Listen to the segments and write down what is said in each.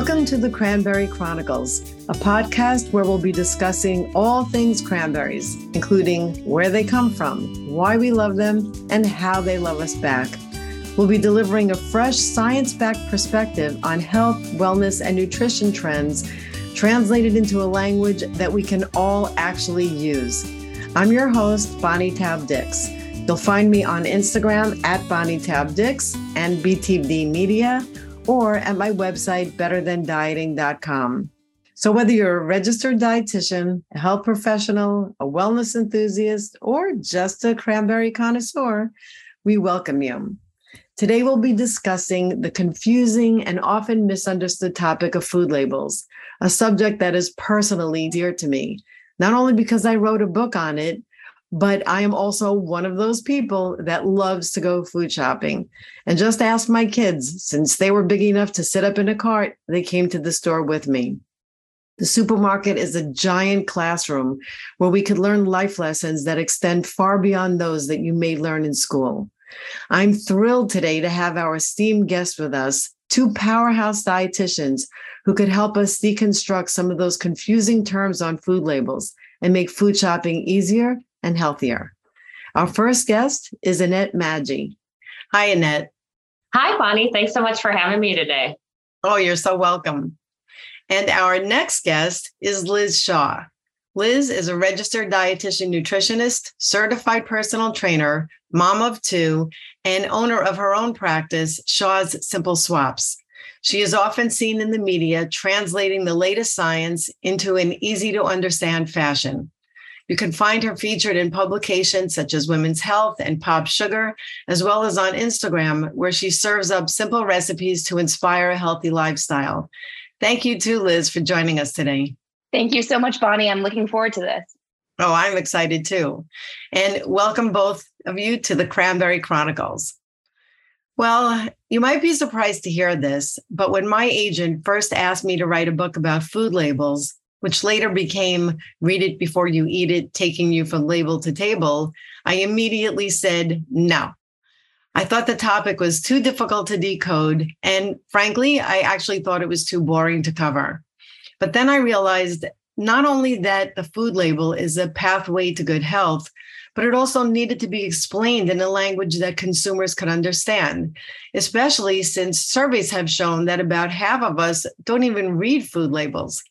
Welcome to the Cranberry Chronicles, a podcast where we'll be discussing all things cranberries, including where they come from, why we love them, and how they love us back. We'll be delivering a fresh science backed perspective on health, wellness, and nutrition trends translated into a language that we can all actually use. I'm your host, Bonnie Taub-Dix. You'll find me on Instagram at Bonnie Taub-Dix and BTD Media or at my website, betterthandieting.com. So, whether you're a registered dietitian, a health professional, a wellness enthusiast, or just a cranberry connoisseur, we welcome you. Today, we'll be discussing the confusing and often misunderstood topic of food labels, a subject that is personally dear to me, not only because I wrote a book on it, but I am also one of those people that loves to go food shopping. And just ask my kids, since they were big enough to sit up in a cart, they came to the store with me. The supermarket is a giant classroom where we could learn life lessons that extend far beyond those that you may learn in school. I'm thrilled today to have our esteemed guests with us, two powerhouse dietitians who could help us deconstruct some of those confusing terms on food labels and make food shopping easier and healthier. Our first guest is Annette Maggi. Hi, Annette. Hi, Bonnie. Thanks so much for having me today. Oh, you're so welcome. And our next guest is Liz Shaw. Liz is a registered dietitian nutritionist, certified personal trainer, mom of two, and owner of her own practice, Shaw's Simple Swaps. She is often seen in the media translating the latest science into an easy to understand fashion. You can find her featured in publications such as Women's Health and Pop Sugar, as well as on Instagram, where she serves up simple recipes to inspire a healthy lifestyle. Thank you too, Liz, for joining us today. Thank you so much, Bonnie. I'm looking forward to this. Oh, I'm excited too. And welcome both of you to the Cranberry Chronicles. Well, you might be surprised to hear this, but when my agent first asked me to write a book about food labels, which later became Read It Before You Eat It, taking you from label to table, I immediately said no. I thought the topic was too difficult to decode. And frankly, I actually thought it was too boring to cover. But then I realized not only that the food label is a pathway to good health, but it also needed to be explained in a language that consumers could understand, especially since surveys have shown that about half of us don't even read food labels.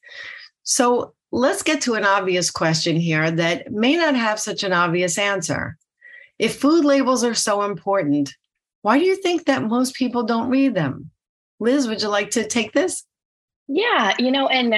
So let's get to an obvious question here that may not have such an obvious answer. If food labels are so important, why do you think that most people don't read them? Liz, would you like to take this? Yeah, you know, and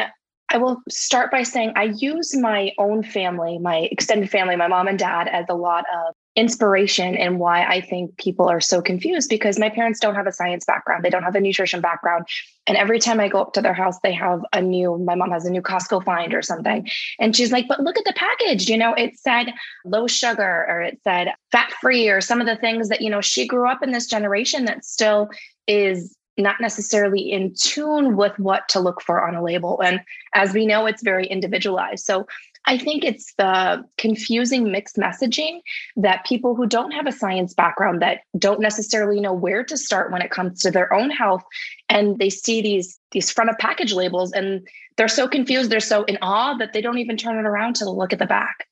I will start by saying I use my own family, my extended family, my mom and dad, as a lot of inspiration and why I think people are so confused because my parents don't have a science background. They don't have a nutrition background. And every time I go up to their house, they have a new, my mom has a new Costco find or something. And she's like, but look at the package. You know, it said low sugar or it said fat free or some of the things that, you know, she grew up in this generation that still is not necessarily in tune with what to look for on a label. And as we know, it's very individualized. So I think it's the confusing mixed messaging that people who don't have a science background that don't necessarily know where to start when it comes to their own health and they see these these front of package labels and they're so confused they're so in awe that they don't even turn it around to look at the back.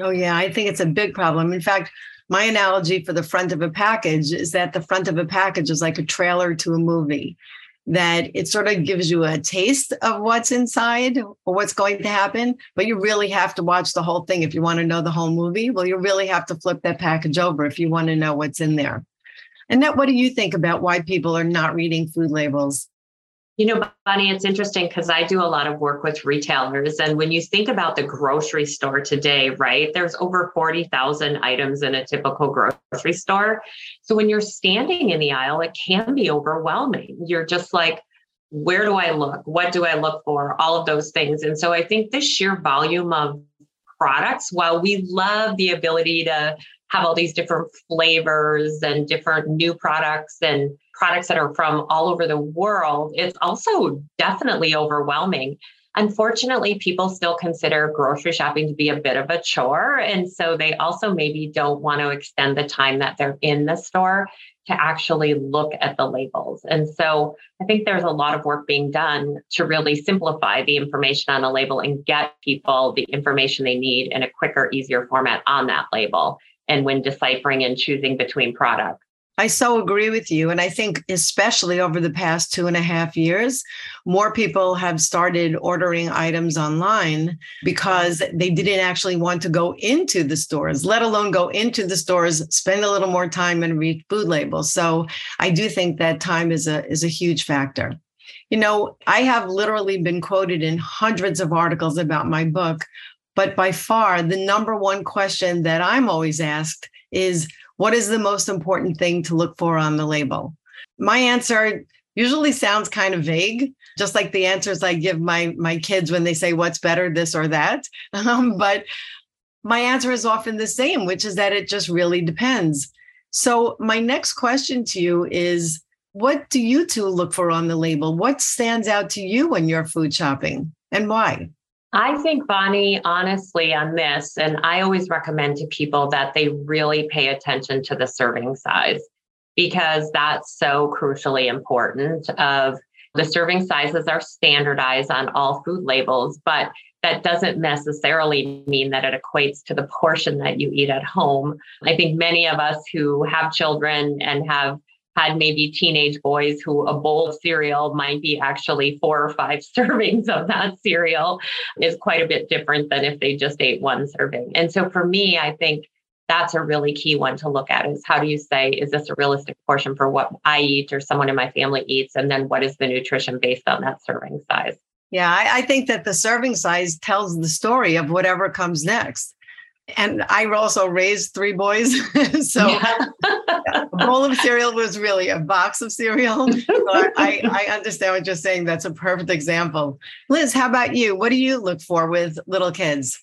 Oh yeah, I think it's a big problem. In fact, my analogy for the front of a package is that the front of a package is like a trailer to a movie that it sort of gives you a taste of what's inside or what's going to happen, but you really have to watch the whole thing if you want to know the whole movie. Well, you really have to flip that package over if you want to know what's in there. And Annette, what do you think about why people are not reading food labels? You know, Bonnie, it's interesting because I do a lot of work with retailers. And when you think about the grocery store today, right, there's over 40,000 items in a typical grocery store. So when you're standing in the aisle, it can be overwhelming. You're just like, where do I look? What do I look for? All of those things. And so I think the sheer volume of products, while we love the ability to have all these different flavors and different new products and products that are from all over the world, it's also definitely overwhelming. unfortunately, people still consider grocery shopping to be a bit of a chore. And so they also maybe don't want to extend the time that they're in the store to actually look at the labels. And so I think there's a lot of work being done to really simplify the information on a label and get people the information they need in a quicker, easier format on that label. And when deciphering and choosing between products. I so agree with you. And I think, especially over the past two and a half years, more people have started ordering items online because they didn't actually want to go into the stores, let alone go into the stores, spend a little more time and read food labels. So I do think that time is a is a huge factor. You know, I have literally been quoted in hundreds of articles about my book, but by far the number one question that I'm always asked is what is the most important thing to look for on the label? My answer usually sounds kind of vague, just like the answers I give my my kids when they say what's better, this or that. Um, but my answer is often the same, which is that it just really depends. So my next question to you is what do you two look for on the label? What stands out to you when you're food shopping and why? I think, Bonnie, honestly, on this, and I always recommend to people that they really pay attention to the serving size because that's so crucially important of the serving sizes are standardized on all food labels, but that doesn't necessarily mean that it equates to the portion that you eat at home. I think many of us who have children and have had maybe teenage boys who a bowl of cereal might be actually four or five servings of that cereal is quite a bit different than if they just ate one serving. And so for me, I think that's a really key one to look at is how do you say, is this a realistic portion for what I eat or someone in my family eats? And then what is the nutrition based on that serving size? Yeah, I, I think that the serving size tells the story of whatever comes next and I also raised three boys. so yeah. a bowl of cereal was really a box of cereal. So I, I understand what you're saying. That's a perfect example. Liz, how about you? What do you look for with little kids?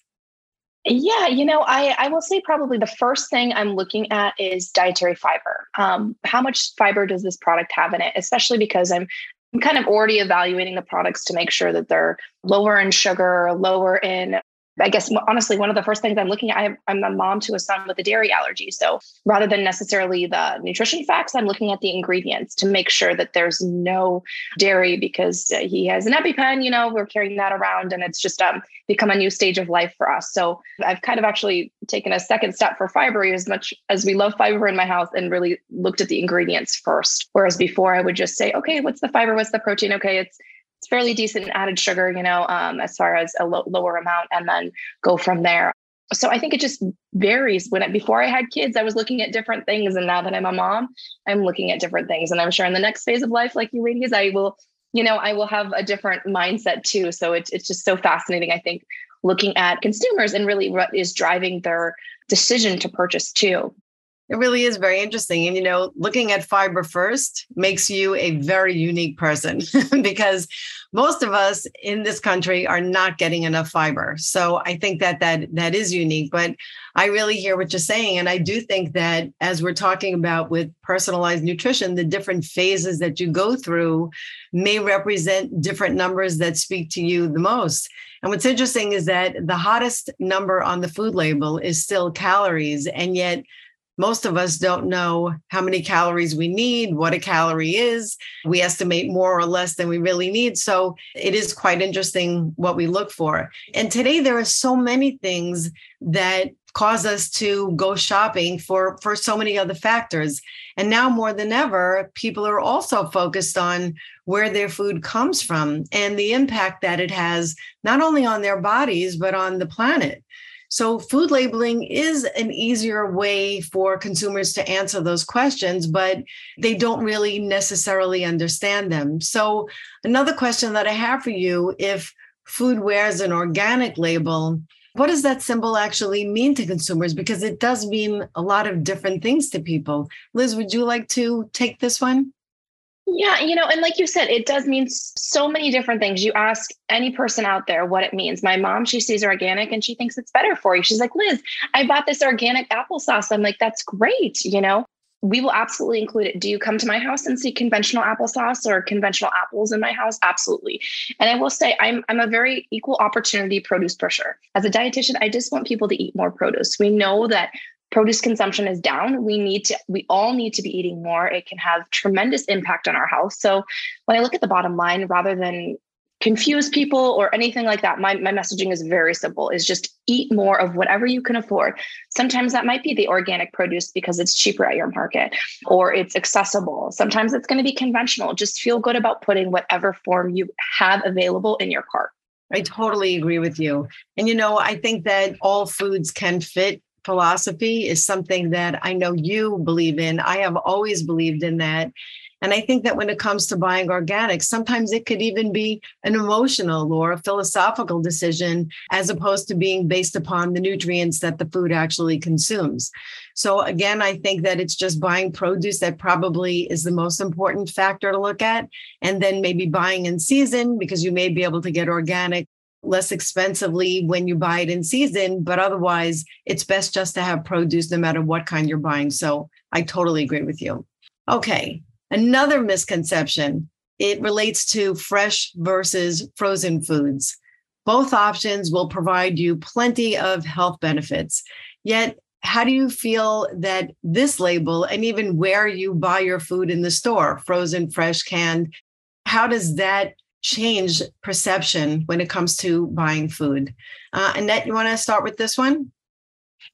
Yeah, you know, I, I will say probably the first thing I'm looking at is dietary fiber. Um, how much fiber does this product have in it? Especially because I'm I'm kind of already evaluating the products to make sure that they're lower in sugar, lower in I guess honestly, one of the first things I'm looking at, I am a mom to a son with a dairy allergy. So rather than necessarily the nutrition facts, I'm looking at the ingredients to make sure that there's no dairy because he has an EpiPen, you know, we're carrying that around and it's just um, become a new stage of life for us. So I've kind of actually taken a second step for fiber as much as we love fiber in my house and really looked at the ingredients first. Whereas before I would just say, okay, what's the fiber? What's the protein? Okay, it's it's fairly decent added sugar, you know, um, as far as a lo- lower amount, and then go from there. So I think it just varies. When I, before I had kids, I was looking at different things, and now that I'm a mom, I'm looking at different things. And I'm sure in the next phase of life, like you ladies, I will, you know, I will have a different mindset too. So it's it's just so fascinating. I think looking at consumers and really what is driving their decision to purchase too. It really is very interesting. And, you know, looking at fiber first makes you a very unique person because most of us in this country are not getting enough fiber. So I think that that that is unique, but I really hear what you're saying and I do think that as we're talking about with personalized nutrition, the different phases that you go through may represent different numbers that speak to you the most. And what's interesting is that the hottest number on the food label is still calories and yet most of us don't know how many calories we need, what a calorie is. We estimate more or less than we really need. So it is quite interesting what we look for. And today, there are so many things that cause us to go shopping for for so many other factors and now more than ever people are also focused on where their food comes from and the impact that it has not only on their bodies but on the planet so, food labeling is an easier way for consumers to answer those questions, but they don't really necessarily understand them. So, another question that I have for you if food wears an organic label, what does that symbol actually mean to consumers? Because it does mean a lot of different things to people. Liz, would you like to take this one? Yeah, you know, and like you said, it does mean so many different things. You ask any person out there what it means. My mom, she sees organic and she thinks it's better for you. She's like, Liz, I bought this organic applesauce. I'm like, that's great, you know? we will absolutely include it. Do you come to my house and see conventional applesauce or conventional apples in my house? Absolutely. And I will say I'm I'm a very equal opportunity produce pusher. As a dietitian, I just want people to eat more produce. We know that produce consumption is down. We need to we all need to be eating more. It can have tremendous impact on our health. So when I look at the bottom line rather than confuse people or anything like that. My, my messaging is very simple is just eat more of whatever you can afford. Sometimes that might be the organic produce because it's cheaper at your market or it's accessible. Sometimes it's going to be conventional. Just feel good about putting whatever form you have available in your cart. I totally agree with you. And you know, I think that all foods can fit philosophy is something that I know you believe in. I have always believed in that. And I think that when it comes to buying organic, sometimes it could even be an emotional or a philosophical decision as opposed to being based upon the nutrients that the food actually consumes. So, again, I think that it's just buying produce that probably is the most important factor to look at. And then maybe buying in season because you may be able to get organic less expensively when you buy it in season, but otherwise, it's best just to have produce no matter what kind you're buying. So, I totally agree with you. Okay, Another misconception it relates to fresh versus frozen foods. Both options will provide you plenty of health benefits. Yet, how do you feel that this label and even where you buy your food in the store, frozen, fresh, canned, how does that change perception when it comes to buying food? Uh, Annette, you want to start with this one?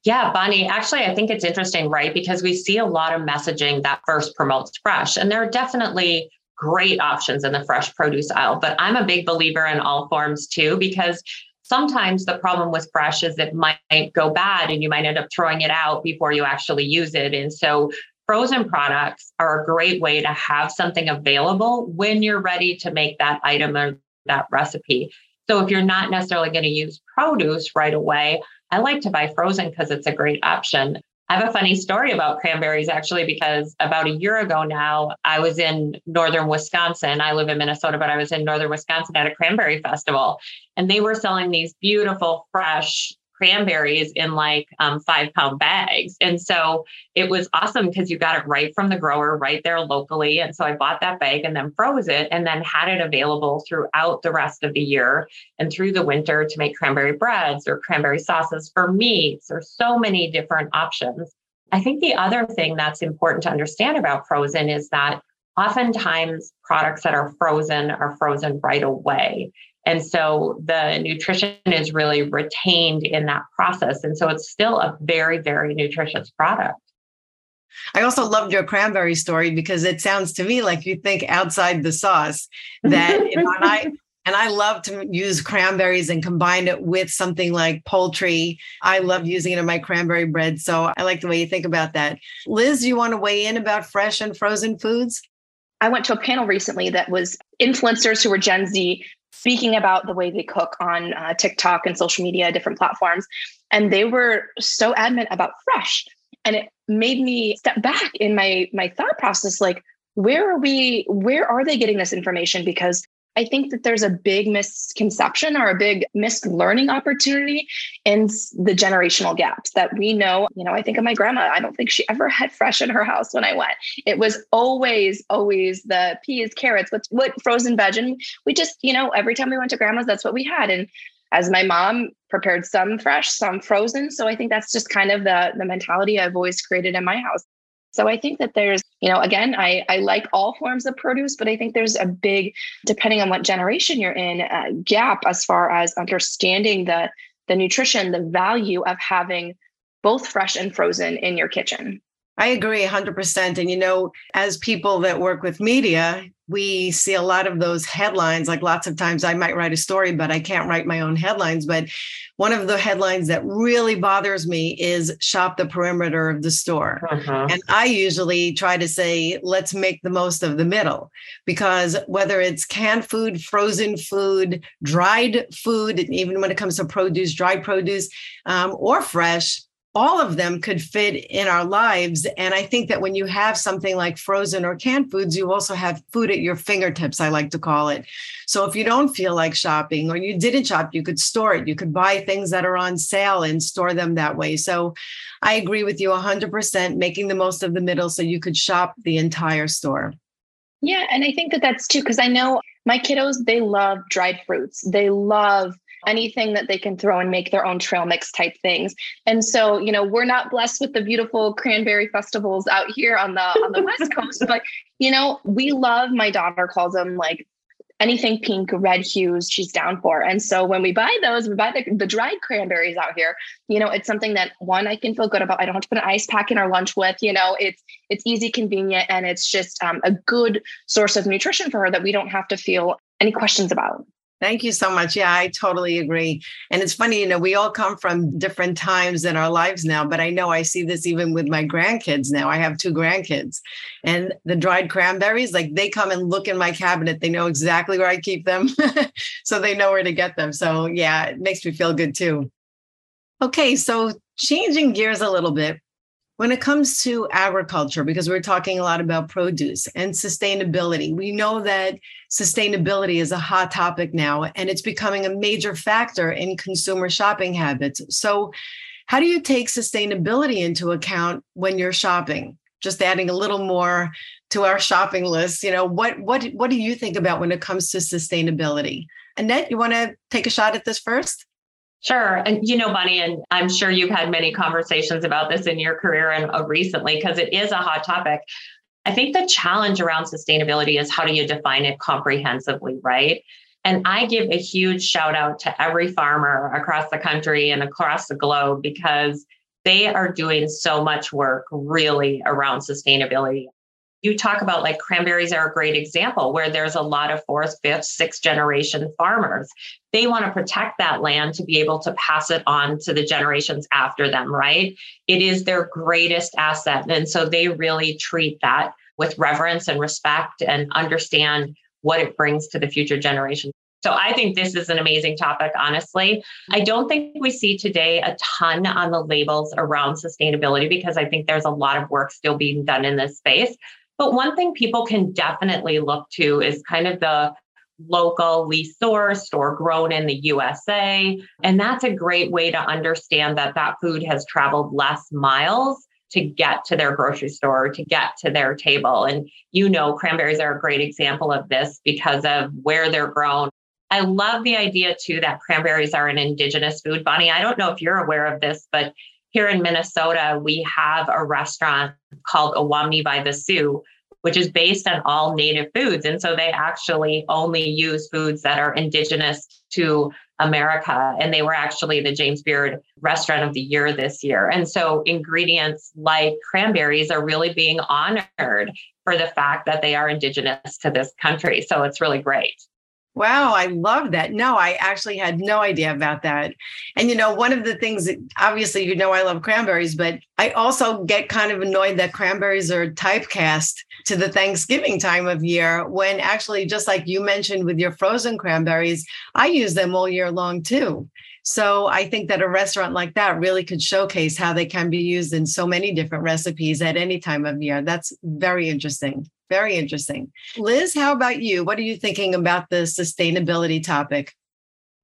Yeah, Bonnie, actually, I think it's interesting, right? Because we see a lot of messaging that first promotes fresh, and there are definitely great options in the fresh produce aisle. But I'm a big believer in all forms too, because sometimes the problem with fresh is it might go bad and you might end up throwing it out before you actually use it. And so frozen products are a great way to have something available when you're ready to make that item or that recipe. So if you're not necessarily going to use produce right away, I like to buy frozen because it's a great option. I have a funny story about cranberries actually, because about a year ago now, I was in northern Wisconsin. I live in Minnesota, but I was in northern Wisconsin at a cranberry festival, and they were selling these beautiful, fresh cranberries in like um, five pound bags. And so it was awesome because you got it right from the grower right there locally. And so I bought that bag and then froze it and then had it available throughout the rest of the year and through the winter to make cranberry breads or cranberry sauces for meats or so many different options. I think the other thing that's important to understand about frozen is that oftentimes products that are frozen are frozen right away. And so the nutrition is really retained in that process. And so it's still a very, very nutritious product. I also loved your cranberry story because it sounds to me like you think outside the sauce that you know, and I and I love to use cranberries and combine it with something like poultry. I love using it in my cranberry bread. So I like the way you think about that. Liz, you want to weigh in about fresh and frozen foods? I went to a panel recently that was influencers who were Gen Z speaking about the way they cook on uh, TikTok and social media, different platforms. And they were so adamant about fresh. And it made me step back in my my thought process like where are we where are they getting this information because I think that there's a big misconception or a big missed learning opportunity in the generational gaps that we know. You know, I think of my grandma. I don't think she ever had fresh in her house when I went. It was always, always the peas, carrots, what, what frozen veg. And we just, you know, every time we went to grandma's, that's what we had. And as my mom prepared some fresh, some frozen. So I think that's just kind of the, the mentality I've always created in my house. So I think that there's, you know, again, I, I like all forms of produce, but I think there's a big, depending on what generation you're in, uh, gap as far as understanding the the nutrition, the value of having both fresh and frozen in your kitchen. I agree 100%. And, you know, as people that work with media, we see a lot of those headlines. Like lots of times I might write a story, but I can't write my own headlines. But one of the headlines that really bothers me is shop the perimeter of the store. Uh-huh. And I usually try to say, let's make the most of the middle because whether it's canned food, frozen food, dried food, and even when it comes to produce, dried produce, um, or fresh, all of them could fit in our lives. And I think that when you have something like frozen or canned foods, you also have food at your fingertips, I like to call it. So if you don't feel like shopping or you didn't shop, you could store it. You could buy things that are on sale and store them that way. So I agree with you 100%, making the most of the middle so you could shop the entire store. Yeah. And I think that that's too, because I know my kiddos, they love dried fruits. They love anything that they can throw and make their own trail mix type things. And so, you know, we're not blessed with the beautiful cranberry festivals out here on the on the West Coast, but you know, we love my daughter calls them like anything pink, red hues, she's down for. And so when we buy those, we buy the, the dried cranberries out here. You know, it's something that one I can feel good about. I don't have to put an ice pack in our lunch with. You know, it's it's easy, convenient, and it's just um, a good source of nutrition for her that we don't have to feel any questions about. Thank you so much. Yeah, I totally agree. And it's funny, you know, we all come from different times in our lives now, but I know I see this even with my grandkids now. I have two grandkids and the dried cranberries, like they come and look in my cabinet. They know exactly where I keep them. so they know where to get them. So yeah, it makes me feel good too. Okay, so changing gears a little bit, when it comes to agriculture, because we're talking a lot about produce and sustainability, we know that sustainability is a hot topic now and it's becoming a major factor in consumer shopping habits. So, how do you take sustainability into account when you're shopping? Just adding a little more to our shopping list, you know, what what what do you think about when it comes to sustainability? Annette, you want to take a shot at this first? Sure. And you know, Bonnie, and I'm sure you've had many conversations about this in your career and uh, recently because it is a hot topic. I think the challenge around sustainability is how do you define it comprehensively, right? And I give a huge shout out to every farmer across the country and across the globe because they are doing so much work really around sustainability you talk about like cranberries are a great example where there's a lot of fourth, fifth, sixth generation farmers. They want to protect that land to be able to pass it on to the generations after them, right? It is their greatest asset. And so they really treat that with reverence and respect and understand what it brings to the future generations. So I think this is an amazing topic, honestly. I don't think we see today a ton on the labels around sustainability because I think there's a lot of work still being done in this space. But one thing people can definitely look to is kind of the locally sourced or grown in the USA. And that's a great way to understand that that food has traveled less miles to get to their grocery store, to get to their table. And you know, cranberries are a great example of this because of where they're grown. I love the idea too that cranberries are an indigenous food. Bonnie, I don't know if you're aware of this, but here in Minnesota, we have a restaurant called Owamni by the Sioux, which is based on all native foods. And so they actually only use foods that are indigenous to America. And they were actually the James Beard Restaurant of the Year this year. And so ingredients like cranberries are really being honored for the fact that they are indigenous to this country. So it's really great. Wow, I love that. No, I actually had no idea about that. And you know, one of the things that obviously you know I love cranberries, but I also get kind of annoyed that cranberries are typecast to the Thanksgiving time of year when actually just like you mentioned with your frozen cranberries, I use them all year long too. So I think that a restaurant like that really could showcase how they can be used in so many different recipes at any time of year. That's very interesting. Very interesting. Liz, how about you? What are you thinking about the sustainability topic?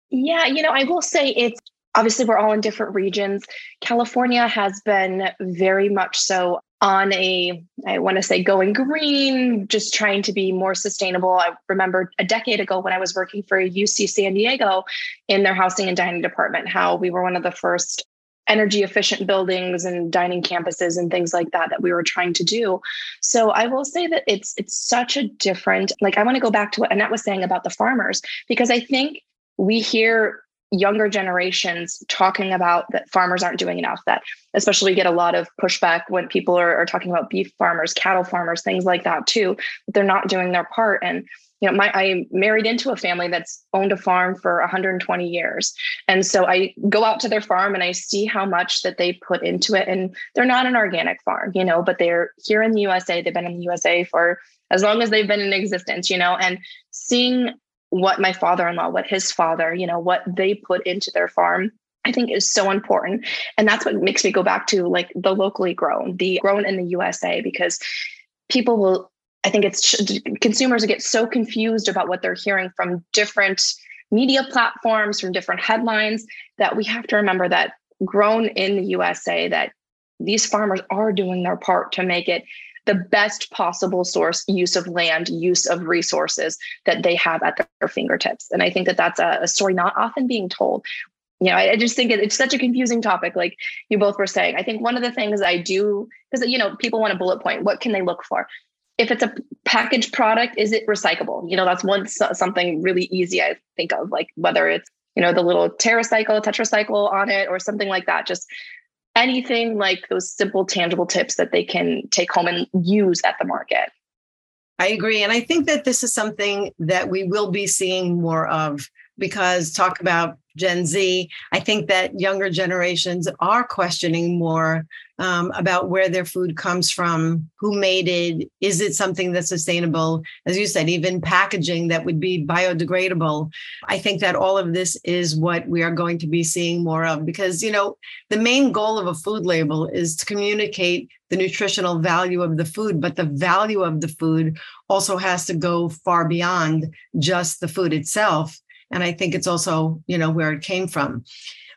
Yeah, you know, I will say it's obviously we're all in different regions. California has been very much so on a i want to say going green just trying to be more sustainable i remember a decade ago when i was working for uc san diego in their housing and dining department how we were one of the first energy efficient buildings and dining campuses and things like that that we were trying to do. So i will say that it's it's such a different like i want to go back to what annette was saying about the farmers because i think we hear younger generations talking about that farmers aren't doing enough that especially get a lot of pushback when people are, are talking about beef farmers cattle farmers things like that too they're not doing their part. And you know my i married into a family that's owned a farm for 120 years. And so i go out to their farm and i see how much that they put into it. And they're not an organic farm you know but they're here in the usa they've been in the usa for as long as they've been in existence you know and seeing what my father-in-law what his father you know what they put into their farm I think is so important. And that's what makes me go back to like the locally grown, the grown in the USA, because people will, I think it's consumers get so confused about what they're hearing from different media platforms, from different headlines, that we have to remember that grown in the USA, that these farmers are doing their part to make it the best possible source use of land use of resources that they have at their fingertips and i think that that's a, story not often being told you know, I, I just think it, it's such a confusing topic, like you both were saying. I think one of the things I do, because, you know, people want a bullet point. What can they look for? If it's a packaged product, is it recyclable? You know, that's one something really easy I think of, like whether it's, you know, the little TerraCycle, tetracycle on it or something like that. Just anything like those simple, tangible tips that they can take home and use at the market. I agree. And I think that this is something that we will be seeing more of because talk about Gen Z, I think that younger generations are questioning more um, about where their food comes from, who made it, is it something that's sustainable? As you said, even packaging that would be biodegradable. I think that all of this is what we are going to be seeing more of because, you know, the main goal of a food label is to communicate the nutritional value of the food, but the value of the food also has to go far beyond just the food itself and I think it's also, you know, where it came from.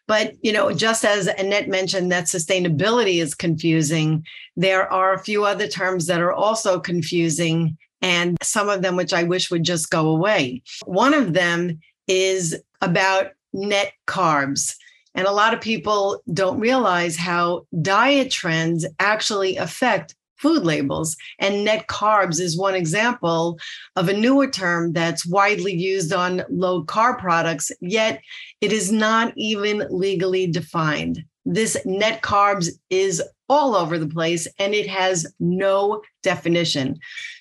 But, you know, just as Annette mentioned that sustainability is confusing, there are a few other terms that are also confusing, and some of them which I wish would just go away. One of them is about net carbs. And a lot of people don't realize how diet trends actually affect food labels. And net carbs is one example of a newer term that's widely used on low carb products, yet it is not even legally defined. This net carbs is all over the place and it has no definition.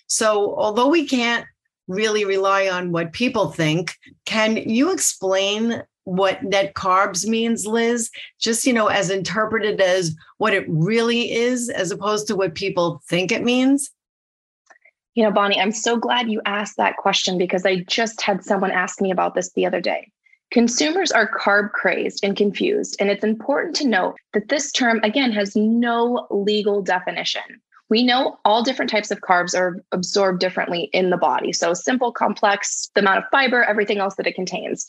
So, although we can't really rely on what people think, can you explain what net carbs means, Liz, just, you know, as interpreted as what it really is, as opposed to what people think it means? You know, Bonnie, I'm so glad you asked that question because I just had someone ask me about this the other day. Consumers are carb crazed and confused, and it's important to note that this term, again, has no legal definition. We know all different types of carbs are absorbed differently in the body. So, simple, complex, the amount of fiber, everything else that it contains.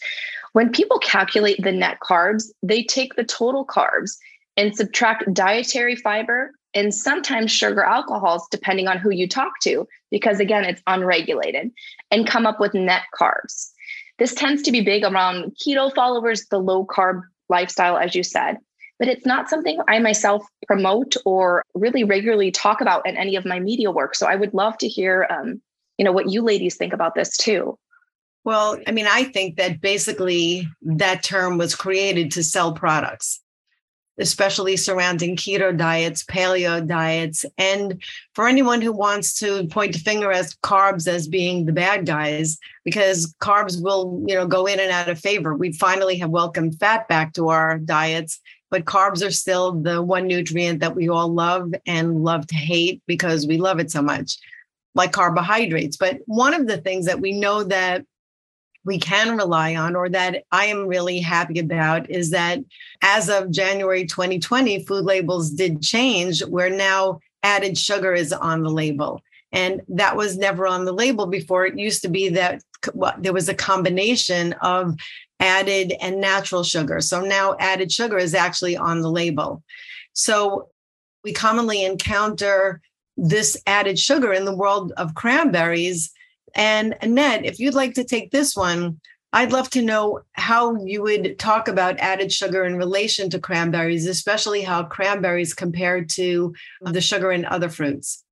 When people calculate the net carbs, they take the total carbs and subtract dietary fiber and sometimes sugar alcohols, depending on who you talk to, because again, it's unregulated, and come up with net carbs. This tends to be big around keto followers, the low carb lifestyle, as you said but it's not something I myself promote or really regularly talk about in any of my media work. So I would love to hear, um, you know, what you ladies think about this too. Well, I mean, I think that basically that term was created to sell products, especially surrounding keto diets, paleo diets. And for anyone who wants to point the finger at carbs as being the bad guys, because carbs will, you know, go in and out of favor. We finally have welcomed fat back to our diets but carbs are still the one nutrient that we all love and love to hate because we love it so much, like carbohydrates. But one of the things that we know that we can rely on, or that I am really happy about, is that as of January 2020, food labels did change, where now added sugar is on the label. And that was never on the label before. It used to be that there was a combination of added and natural sugar. So now added sugar is actually on the label. So we commonly encounter this added sugar in the world of cranberries. And Annette, if you'd like to take this one, I'd love to know how you would talk about added sugar in relation to cranberries, especially how cranberries compared to the sugar in other fruits.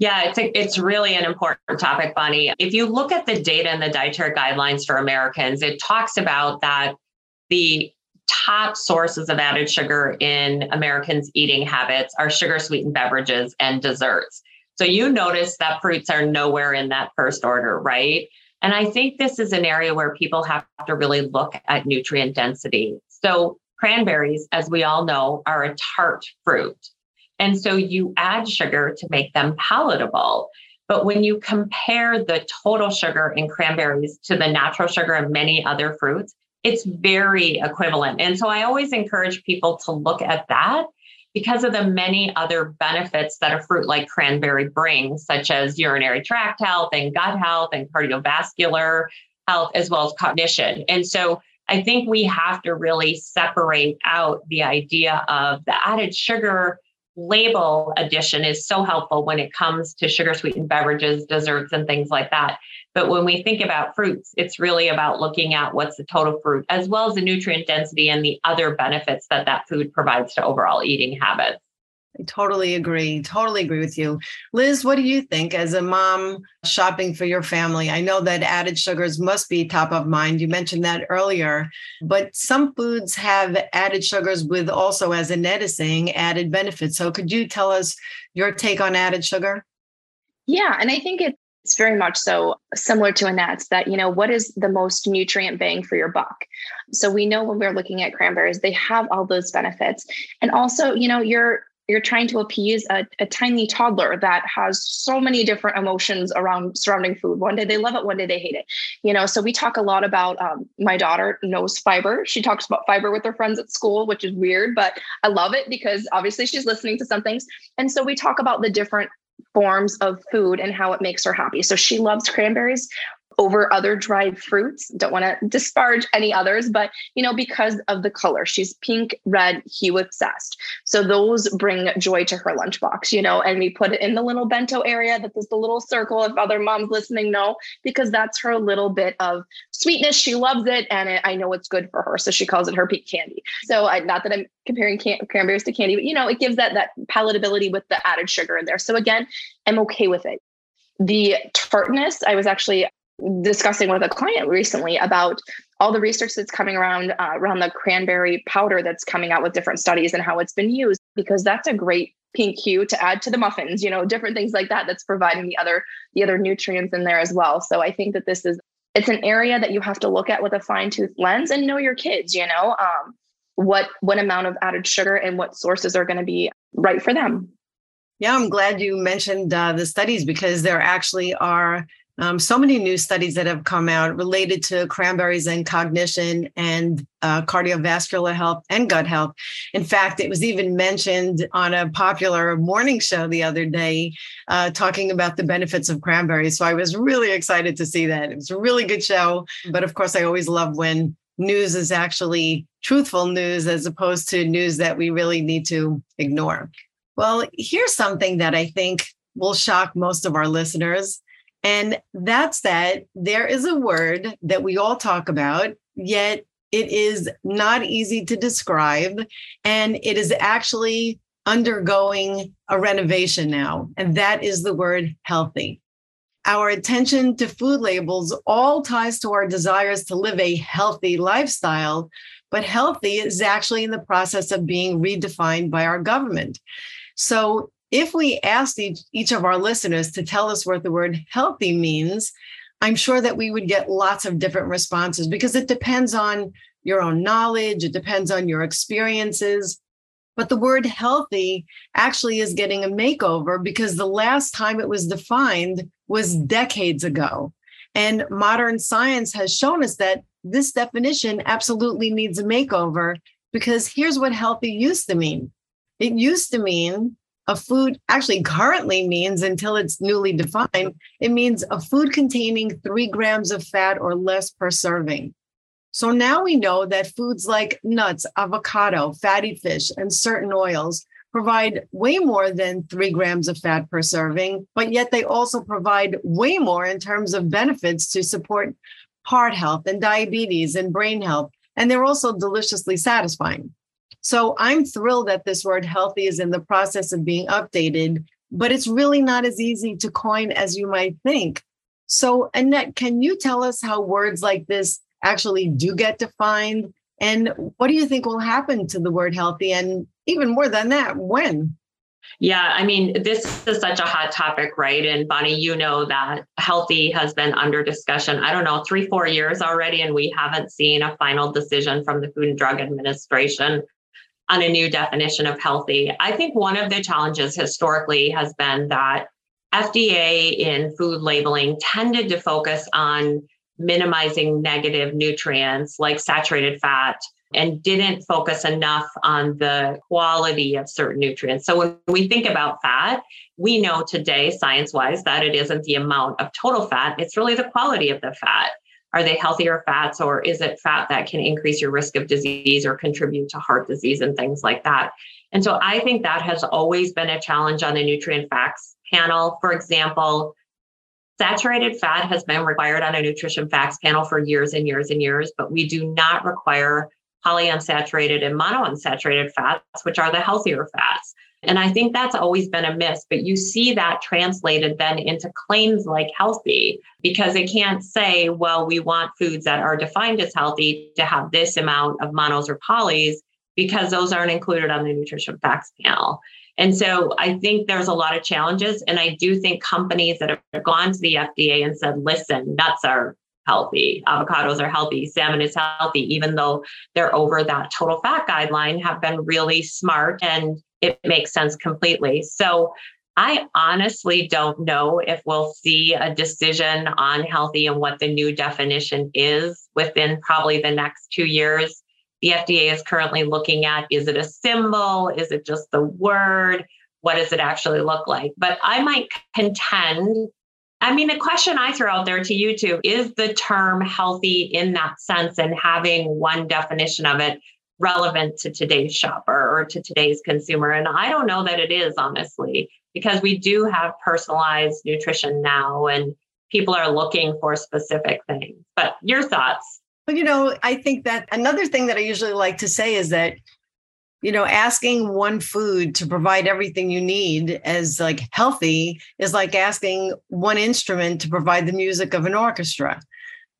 Yeah, it's a, it's really an important topic, Bonnie. If you look at the data and the dietary guidelines for Americans, it talks about that the top sources of added sugar in Americans' eating habits are sugar sweetened beverages and desserts. So you notice that fruits are nowhere in that first order, right? And I think this is an area where people have to really look at nutrient density. So cranberries, as we all know, are a tart fruit. And so you add sugar to make them palatable. But when you compare the total sugar in cranberries to the natural sugar in many other fruits, it's very equivalent. And so I always encourage people to look at that because of the many other benefits that a fruit like cranberry brings, such as urinary tract health and gut health and cardiovascular health, as well as cognition. And so I think we have to really separate out the idea of the added sugar label addition is so helpful when it comes to sugar sweetened beverages, desserts, and things like that. But when we think about fruits, it's really about looking at what's the total fruit, as well as the nutrient density and the other benefits that that food provides to overall eating habits. I totally agree. Totally agree with you. Liz, what do you think as a mom shopping for your family? I know that added sugars must be top of mind. You mentioned that earlier, but some foods have added sugars with also, as is saying, added benefits. So could you tell us your take on added sugar? Yeah, and I think it's very much so similar to Annette's that, you know, what is the most nutrient bang for your buck? So we know when we're looking at cranberries, they have all those benefits. And also, you know, you're you're trying to appease a, a, tiny toddler that has so many different emotions around surrounding food. One day they love it, one day they hate it. You know, so we talk a lot about um, my daughter knows fiber. She talks about fiber with her friends at school, which is weird, but I love it because obviously she's listening to some things. And so we talk about the different forms of food and how it makes her happy. So she loves cranberries over other dried fruits. Don't want to disparage any others, but you know, because of the color, she's pink, red, hue obsessed. So those bring joy to her lunchbox, you know, and we put it in the little bento area that there's the little circle. If other moms listening know, because that's her little bit of sweetness. She loves it, and it, I know it's good for her. So she calls it her pink candy. So I, not that I'm comparing can- cranberries to candy, but you know, it gives that that palatability with the added sugar in there. So again, I'm okay with it. The tartness, I was actually discussing with a client recently about all the research that's coming around uh, around the cranberry powder that's coming out with different studies and how it's been used because that's a great pink hue to add to the muffins you know different things like that that's providing the other the other nutrients in there as well. So i think that this is it's an area that you have to look at with a fine tooth lens and know your kids you know um, what what amount of added sugar and what sources are going to be right for them. Yeah i'm glad you mentioned uh, the studies because there actually are um, so many new studies that have come out related to cranberries and cognition and uh, cardiovascular health and gut health. In fact, it was even mentioned on a popular morning show the other day, uh, talking about the benefits of cranberries. So I was really excited to see that. It was a really good show. But of course, I always love when news is actually truthful news as opposed to news that we really need to ignore. Well, here's something that I think will shock most of our listeners. And that's that there is a word that we all talk about, yet it is not easy to describe. And it is actually undergoing a renovation now. And that is the word healthy. Our attention to food labels all ties to our desires to live a healthy lifestyle, but healthy is actually in the process of being redefined by our government. So if we asked each, each of our listeners to tell us what the word healthy means, I'm sure that we would get lots of different responses because it depends on your own knowledge, it depends on your experiences. But the word healthy actually is getting a makeover because the last time it was defined was decades ago. And modern science has shown us that this definition absolutely needs a makeover because here's what healthy used to mean it used to mean a food actually currently means until it's newly defined, it means a food containing three grams of fat or less per serving. So now we know that foods like nuts, avocado, fatty fish, and certain oils provide way more than three grams of fat per serving, but yet they also provide way more in terms of benefits to support heart health and diabetes and brain health. And they're also deliciously satisfying. So I'm thrilled that this word healthy is in the process of being updated, but it's really not as easy to coin as you might think. So, Annette, can you tell us how words like this actually do get defined? And what do you think will happen to the word healthy? And even more than that, when? Yeah, I mean, this is such a hot topic, right? And Bonnie, you know that healthy has been under discussion, I don't know, three, four years already, and we haven't seen a final decision from the Food and Drug Administration on a new definition of healthy. I think one of the challenges historically has been that FDA in food labeling tended to focus on minimizing negative nutrients like saturated fat and didn't focus enough on the quality of certain nutrients. So when we think about fat, we know today, science wise, that it isn't the amount of total fat, it's really the quality of the fat. Are they healthier fats, or is it fat that can increase your risk of disease or contribute to heart disease and things like that? And so I think that has always been a challenge on the nutrient facts panel. For example, saturated fat has been required on a nutrition facts panel for years and years and years, but we do not require polyunsaturated and monounsaturated fats, which are the healthier fats. And I think that's always been a miss, but you see that translated then into claims like healthy because it can't say, well, we want foods that are defined as healthy to have this amount of monos or polys because those aren't included on the nutrition facts panel. And so I think there's a lot of challenges. And I do think companies that have gone to the FDA and said, listen, nuts are healthy, avocados are healthy, salmon is healthy, even though they're over that total fat guideline, have been really smart and it makes sense completely. So I honestly don't know if we'll see a decision on healthy and what the new definition is within probably the next two years. The FDA is currently looking at is it a symbol? Is it just the word? What does it actually look like? But I might contend I mean, the question I throw out there to you too is the term healthy in that sense and having one definition of it relevant to today's shopper or to today's consumer? And I don't know that it is, honestly, because we do have personalized nutrition now and people are looking for specific things. But your thoughts? Well, you know, I think that another thing that I usually like to say is that you know asking one food to provide everything you need as like healthy is like asking one instrument to provide the music of an orchestra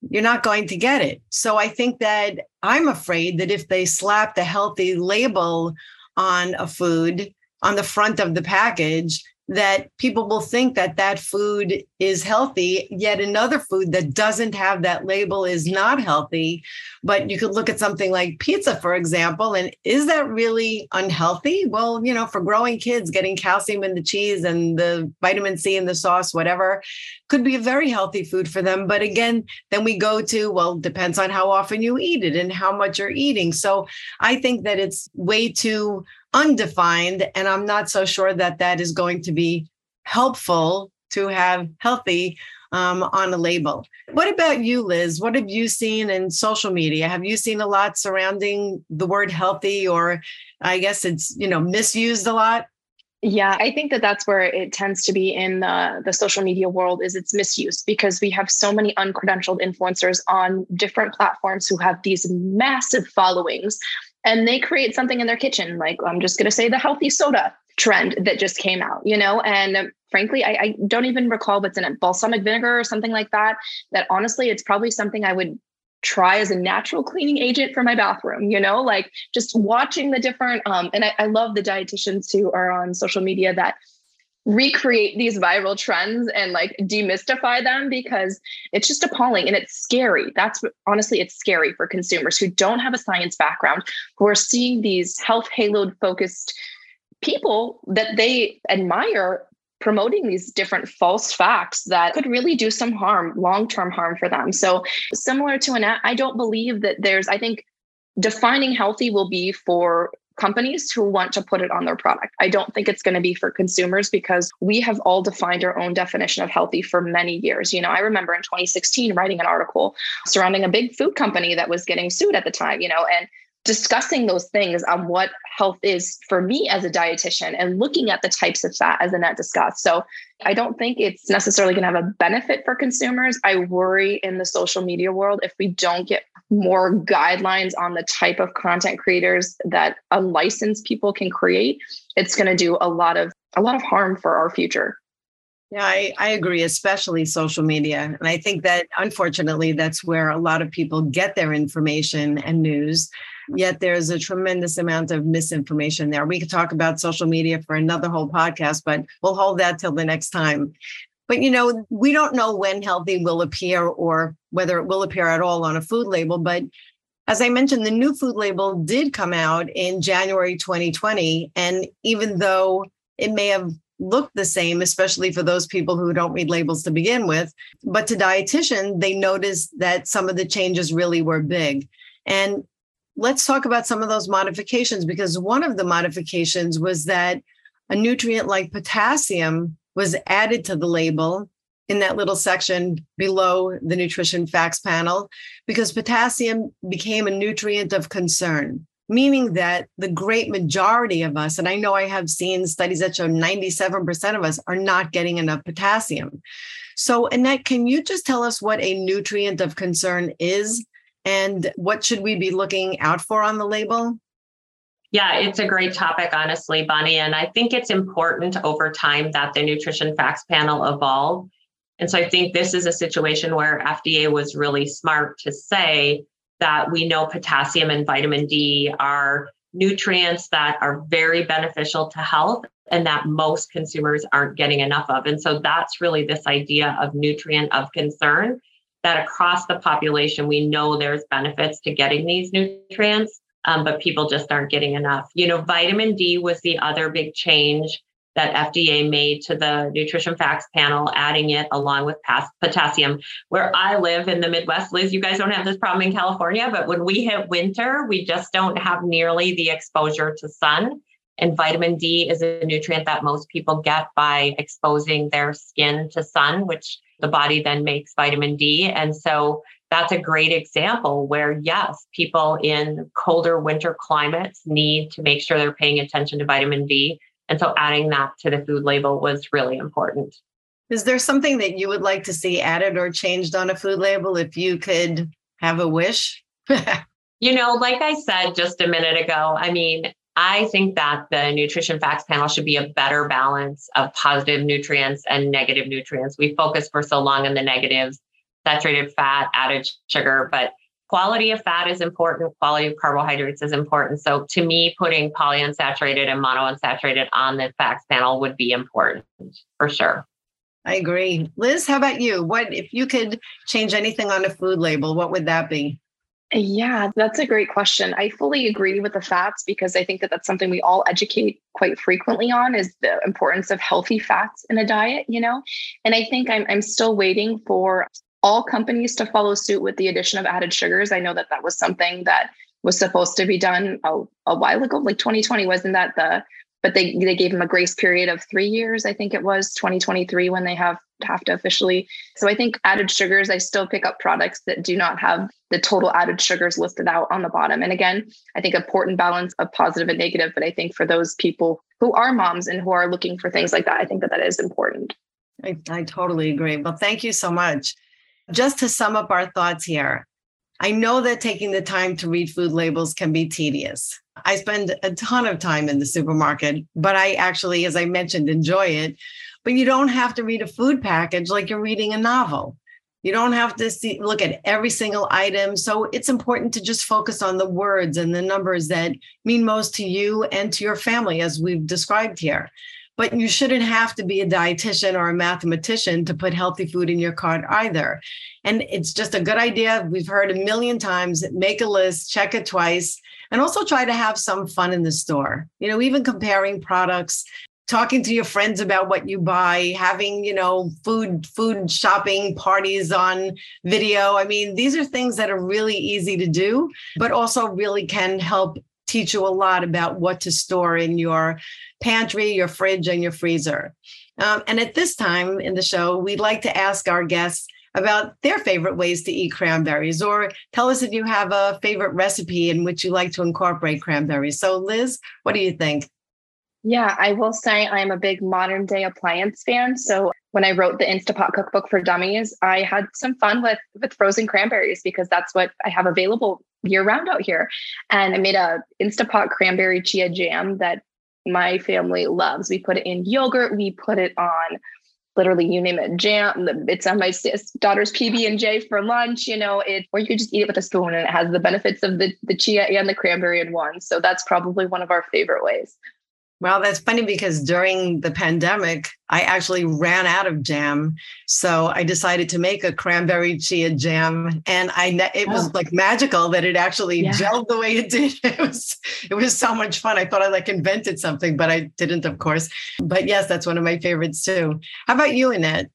you're not going to get it. So i think that i'm afraid that if they slap the healthy label on a food on the front of the package that people will think that that food is healthy yet another food that doesn't have that label is not healthy. But you could look at something like pizza for example and is that really unhealthy? Well you know for growing kids getting calcium in the cheese and the vitamin c in the sauce whatever could be a very healthy food for them. But again then we go to well depends on how often you eat it and how much you're eating. So i think that it's way too undefined. And I'm not so sure that that is going to be helpful to have healthy um, on a label. What about you, Liz? What have you seen in social media? Have you seen a lot surrounding the word healthy, or I guess it's you know misused a lot? Yeah, I think that that's where it tends to be in the, the social media world is its misuse because we have so many uncredentialed influencers on different platforms who have these massive followings and they create something in their kitchen like i'm just going to say the healthy soda trend that just came out you know? And frankly I, I, don't even recall what's in it balsamic vinegar or something like that that honestly it's probably something i would try as a natural cleaning agent for my bathroom you know? Like just watching the different um and I, I love the dietitians who are on social media that recreate these viral trends and like demystify them because it's just appalling and it's scary. That's honestly, it's scary for consumers who don't have a science background, who are seeing these health halo focused people that they admire promoting these different false facts that could really do some harm, long term harm for them. So, similar to Annette, I don't believe that there's, I think defining healthy will be for companies who want to put it on their product. I don't think it's going to be for consumers because we have all defined our own definition of healthy for many years. You know, I remember in 2016 writing an article surrounding a big food company that was getting sued at the time, you know, and discussing those things on what health is for me as a dietitian and looking at the types of fat as Annette discussed. So I don't think it's necessarily going to have a benefit for consumers. I worry in the social media world if we don't get more guidelines on the type of content creators that unlicensed people can create, it's going to do a lot of a lot of harm for our future. Yeah, I, I agree, especially social media. And I think that unfortunately, that's where a lot of people get their information and news. Yet there's a tremendous amount of misinformation there. We could talk about social media for another whole podcast, but we'll hold that till the next time. But you know, we don't know when healthy will appear or whether it will appear at all on a food label. But as I mentioned, the new food label did come out in January 2020. And even though it may have look the same, especially for those people who don't read labels to begin with. But to dietitian, they noticed that some of the changes really were big. And let's talk about some of those modifications because one of the modifications was that a nutrient like potassium was added to the label in that little section below the nutrition facts panel because potassium became a nutrient of concern meaning that the great majority of us, and I know I have seen studies that show 97% of us are not getting enough potassium. So, Annette, can you just tell us what a nutrient of concern is and what should we be looking out for on the label? Yeah, it's a great topic, honestly, Bonnie. And I think it's important over time that the nutrition facts panel evolve. And so I think this is a situation where FDA was really smart to say, that we know potassium and vitamin D are nutrients that are very beneficial to health and that most consumers aren't getting enough of. And so that's really this idea of nutrient of concern that across the population, we know there's benefits to getting these nutrients, um, but people just aren't getting enough. You know, vitamin D was the other big change that FDA made to the nutrition facts panel, adding it along with potassium. Where I live in the Midwest, Liz, you guys don't have this problem in California, but when we hit winter, we just don't have nearly the exposure to sun. And vitamin D is a nutrient that most people get by exposing their skin to sun, which the body then makes vitamin D. And so that's a great example where, yes, people in colder winter climates need to make sure they're paying attention to vitamin D and so adding that to the food label was really important. Is there something that you would like to see added or changed on a food label if you could have a wish? you know, like I said just a minute ago, I mean, I think that the nutrition facts panel should be a better balance of positive nutrients and negative nutrients. We focus for so long on the negatives, saturated fat, added sugar, but quality of fat is important, quality of carbohydrates is important. So to me, putting polyunsaturated and monounsaturated on the facts panel would be important for sure. I agree. Liz, how about you? What if you could change anything on a food label, what would that be? Yeah, that's a great question. I fully agree with the fats because I think that that's something we all educate quite frequently on is the importance of healthy fats in a diet, you know? And I think I'm I'm still waiting for all companies to follow suit with the addition of added sugars. I know that that was something that was supposed to be done a, a while ago, like 2020. Wasn't that the? But they they gave them a grace period of three years. I think it was 2023 when they have have to officially. So I think added sugars. I still pick up products that do not have the total added sugars listed out on the bottom. And again, I think a important balance of positive and negative. But I think for those people who are moms and who are looking for things like that, I think that that is important. I, I totally agree. Well, thank you so much. Just to sum up our thoughts here, I know that taking the time to read food labels can be tedious. I spend a ton of time in the supermarket, but I actually, as I mentioned, enjoy it. But you don't have to read a food package like you're reading a novel. You don't have to see, look at every single item. So it's important to just focus on the words and the numbers that mean most to you and to your family, as we've described here but you shouldn't have to be a dietitian or a mathematician to put healthy food in your cart either. And it's just a good idea. We've heard a million times make a list, check it twice, and also try to have some fun in the store. You know, even comparing products, talking to your friends about what you buy, having, you know, food food shopping parties on video. I mean, these are things that are really easy to do, but also really can help teach you a lot about what to store in your pantry, your fridge, and your freezer. Um, and at this time in the show, we'd like to ask our guests about their favorite ways to eat cranberries, or tell us if you have a favorite recipe in which you like to incorporate cranberries. So, Liz, what do you think? Yeah, I will say I'm a big modern day appliance fan. So when I wrote the Instapot cookbook for dummies, I had some fun with with frozen cranberries because that's what I have available year round out here. And I made a Instapot cranberry chia jam that my family loves. We put it in yogurt. We put it on literally you name it jam. It's on my daughter's PB and J for lunch. You know it, or you could just eat it with a spoon, and it has the benefits of the the chia and the cranberry in one. So that's probably one of our favorite ways. Well, that's funny because during the pandemic, I actually ran out of jam. So I decided to make a cranberry chia jam. And I it was oh. like magical that it actually yeah. gelled the way it did. It was it was so much fun. I thought I like invented something, but I didn't, of course. But yes, that's one of my favorites too. How about you, Annette?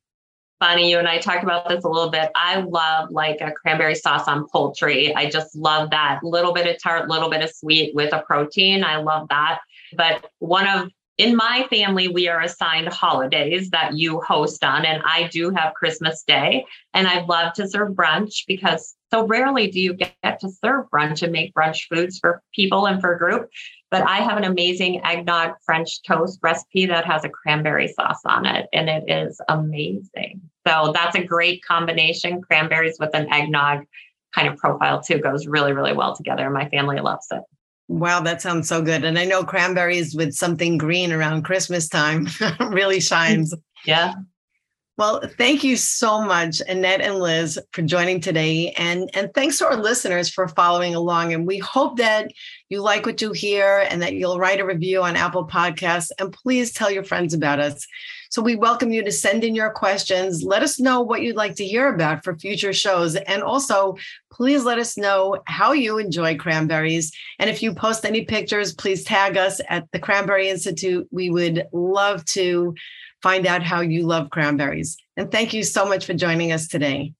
funny. You and I talked about this a little bit. I love like a cranberry sauce on poultry. I just love that little bit of tart, little bit of sweet with a protein. I love that. But one of in my family, we are assigned holidays that you host on, and I do have Christmas Day. And I love to serve brunch because so rarely do you get to serve brunch and make brunch foods for people and for a group. But I have an amazing eggnog French toast recipe that has a cranberry sauce on it, and it is amazing. So that's a great combination. Cranberries with an eggnog kind of profile too goes really, really well together. My family loves it. Wow, that sounds so good. And I know cranberries with something green around Christmas time really shines. Yeah. Well, thank you so much, Annette and Liz, for joining today. And, and thanks to our listeners for following along. And we hope that you like what you hear and that you'll write a review on Apple Podcasts. And please tell your friends about us. So we welcome you to send in your questions. Let us know what you'd like to hear about for future shows. And also, please let us know how you enjoy cranberries. And if you post any pictures, please tag us at the Cranberry Institute. We would love to find out how you love cranberries. And thank you so much for joining us today.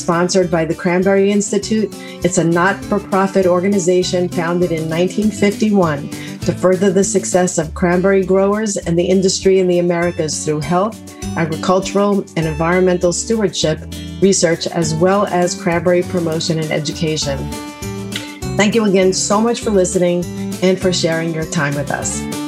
Sponsored by the Cranberry Institute, it's a not for profit organization founded in 1951 to further the success of cranberry growers and the industry in the Americas through health, agricultural, and environmental stewardship, research, as well as cranberry promotion and education. Thank you again so much for listening and for sharing your time with us.